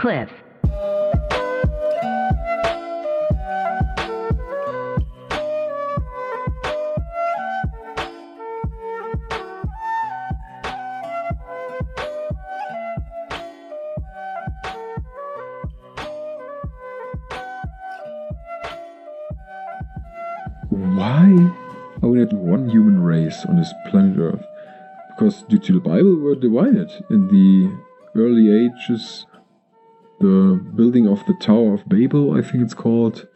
Cliff. Why we not one human race on this planet Earth? Because due to the Bible, we're divided. In the early ages, the building of the Tower of Babel, I think it's called,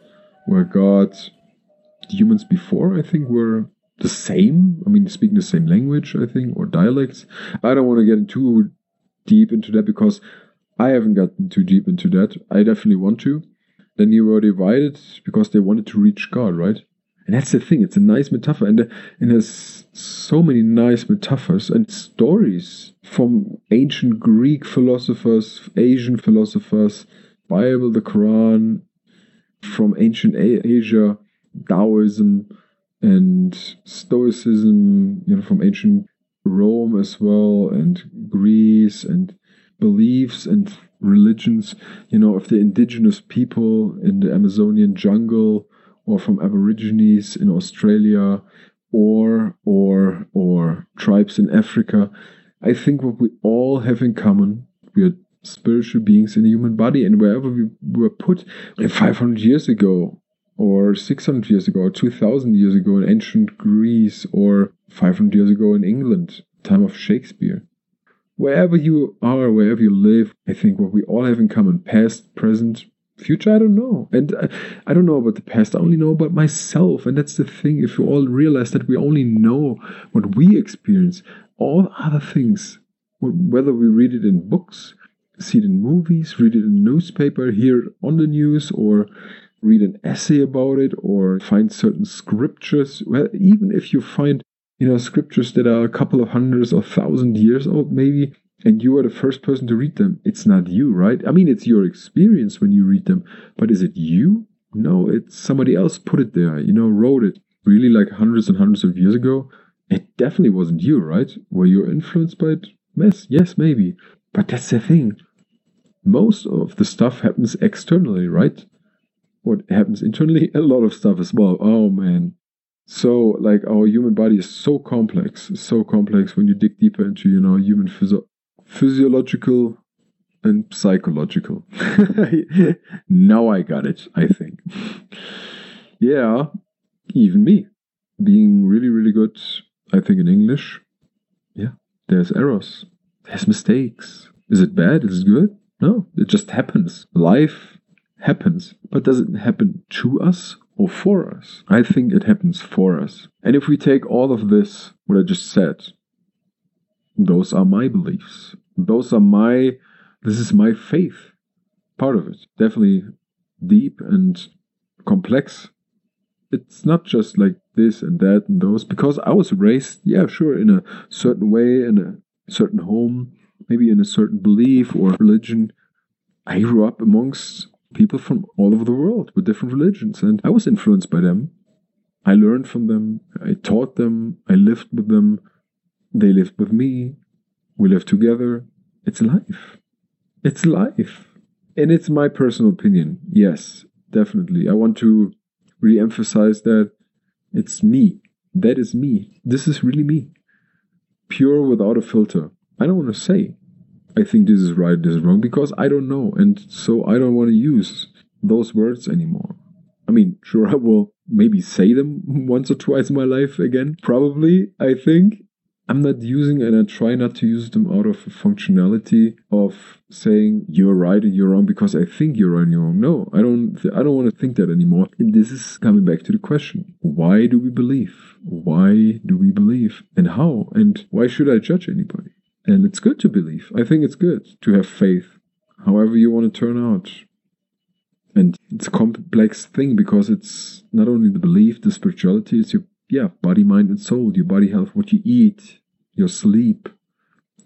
where God, the humans before, I think, were the same. I mean, speaking the same language, I think, or dialects. I don't want to get too deep into that because I haven't gotten too deep into that. I definitely want to. Then you were divided because they wanted to reach God, right? And that's the thing, it's a nice metaphor. And, uh, and there's so many nice metaphors and stories from ancient Greek philosophers, Asian philosophers, Bible, the Quran, from ancient Asia, Taoism, and Stoicism, you know, from ancient Rome as well, and Greece, and beliefs and religions, you know, of the indigenous people in the Amazonian jungle or from Aborigines in Australia or or or tribes in Africa. I think what we all have in common, we are spiritual beings in a human body, and wherever we were put 500 years ago, or 600 years ago, or 2000 years ago in ancient Greece, or 500 years ago in England, time of Shakespeare. Wherever you are, wherever you live, I think what we all have in common, past, present, future i don't know. And I, I, don't know about the past i only know about myself. And that's the thing if you all realize that we only know what we experience all other things whether we read it in books see it in movies read it in newspaper hear it on the news or read an essay about it or find certain scriptures. Well even if you find you know scriptures that are a couple of hundreds or thousand years old maybe and you are the first person to read them. It's not you, right? I mean, it's your experience when you read them, but is it you? No, it's somebody else put it there, you know, wrote it really like hundreds and hundreds of years ago. It definitely wasn't you, right? Were you influenced by it? Yes, yes, maybe. But that's the thing. Most of the stuff happens externally, right? What happens internally? A lot of stuff as well. Oh man. So, like, our human body is so complex, so complex when you dig deeper into, you know, human physio- physiological and psychological. now I got it, I think. yeah, even me. Being really, really good, I think, in English. Yeah, there's errors, there's mistakes. Is it bad? Is it good? No, it just happens. Life happens. But does it happen to us or for us? I think it happens for us. And if we take all of this, what I just said, those are my beliefs. Those are my, this is my faith. Part of it. Definitely deep and complex. It's not just like this and that and those, because I was raised, yeah, sure, in a certain way, in a certain home, maybe in a certain belief or religion. I grew up amongst people from all over the world with different religions, and I was influenced by them. I learned from them, I taught them, I lived with them, they lived with me. We lived together. It's life. It's life. And it's my personal opinion. Yes, definitely. I want to re emphasize that it's me. That is me. This is really me. Pure without a filter. I don't want to say I think this is right, this is wrong, because I don't know. And so I don't want to use those words anymore. I mean, sure, I will maybe say them once or twice in my life again. Probably, I think. I'm not using and I try not to use them out of functionality of saying you're right and you're wrong because I think you're right and you're wrong. No, I don't I don't want to think that anymore. And this is coming back to the question. Why do we believe? Why do we believe? And how? And why should I judge anybody? And it's good to believe. I think it's good to have faith. However you want to turn out. And it's a complex thing because it's not only the belief, the spirituality, it's your yeah, body, mind, and soul, your body health, what you eat, your sleep,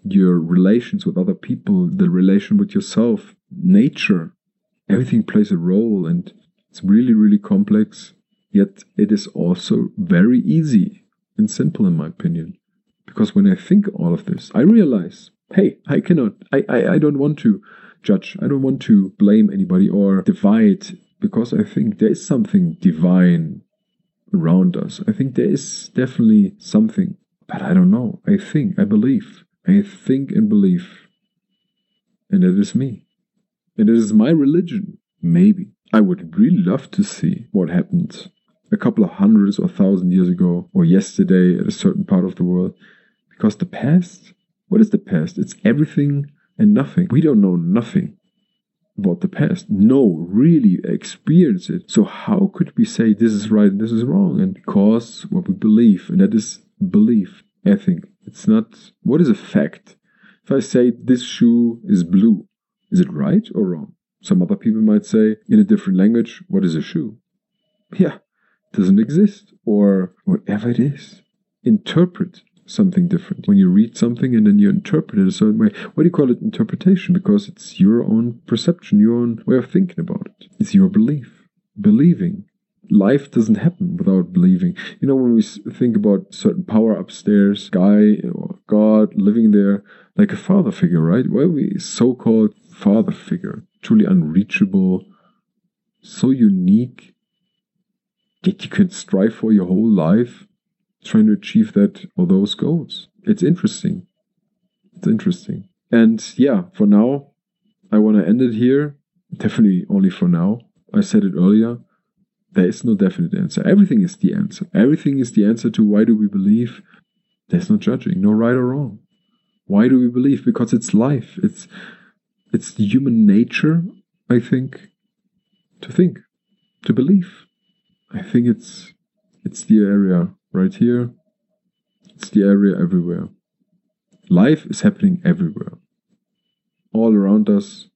your relations with other people, the relation with yourself, nature, everything plays a role and it's really, really complex. Yet it is also very easy and simple, in my opinion. Because when I think all of this, I realize, hey, I cannot, I, I, I don't want to judge. I don't want to blame anybody or divide because I think there is something divine around us. I think there is definitely something, but I don't know. I think, I believe. I think and believe. And it is me. And it is my religion. Maybe. I would really love to see what happened a couple of hundreds or thousand years ago or yesterday at a certain part of the world. Because the past, what is the past? It's everything and nothing. We don't know nothing about the past. No, really experience it. So how could we say this is right and this is wrong? And because what we believe, and that is belief. I think it's not what is a fact. If I say this shoe is blue, is it right or wrong? Some other people might say in a different language, what is a shoe? Yeah, doesn't exist. Or whatever it is. Interpret something different. When you read something and then you interpret it a certain way, what do you call it? Interpretation, because it's your own perception, your own way of thinking about it. It's your belief. Believing. Life doesn't happen without believing. You know, when we think about certain power upstairs, guy or God living there like a father figure, right? Well, we so called father figure, truly unreachable, so unique that you can strive for your whole life trying to achieve that or those goals. It's interesting. It's interesting. And yeah, for now, I want to end it here. Definitely only for now. I said it earlier. There is no definite answer. Everything is the answer. Everything is the answer to why do we believe. There's no judging, no right or wrong. Why do we believe? Because it's life. It's it's human nature, I think, to think, to believe. I think it's it's the area right here. It's the area everywhere. Life is happening everywhere, all around us,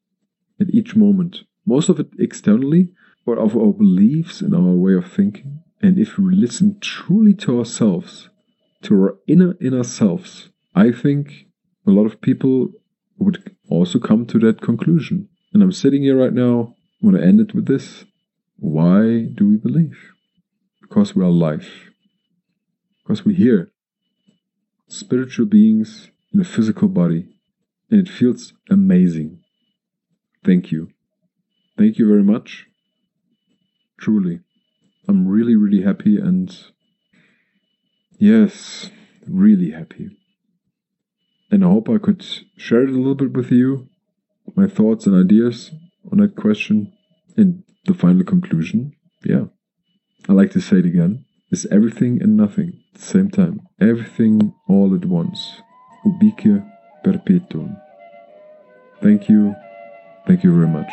at each moment. Most of it externally, but of our beliefs and our way of thinking. And if we listen truly to ourselves, to our inner inner selves, I think a lot of people would also come to that conclusion. And I'm sitting here right now. I want to end it with this. Why do we believe? Because we are life because we hear spiritual beings in a physical body, and it feels amazing. Thank you. Thank you very much. Truly. I'm really, really happy and yes, really happy. And I hope I could share it a little bit with you, my thoughts and ideas on that question. And the final conclusion, yeah, I like to say it again is everything and nothing same time. Everything all at once. Ubique perpetuum. Thank you. Thank you very much.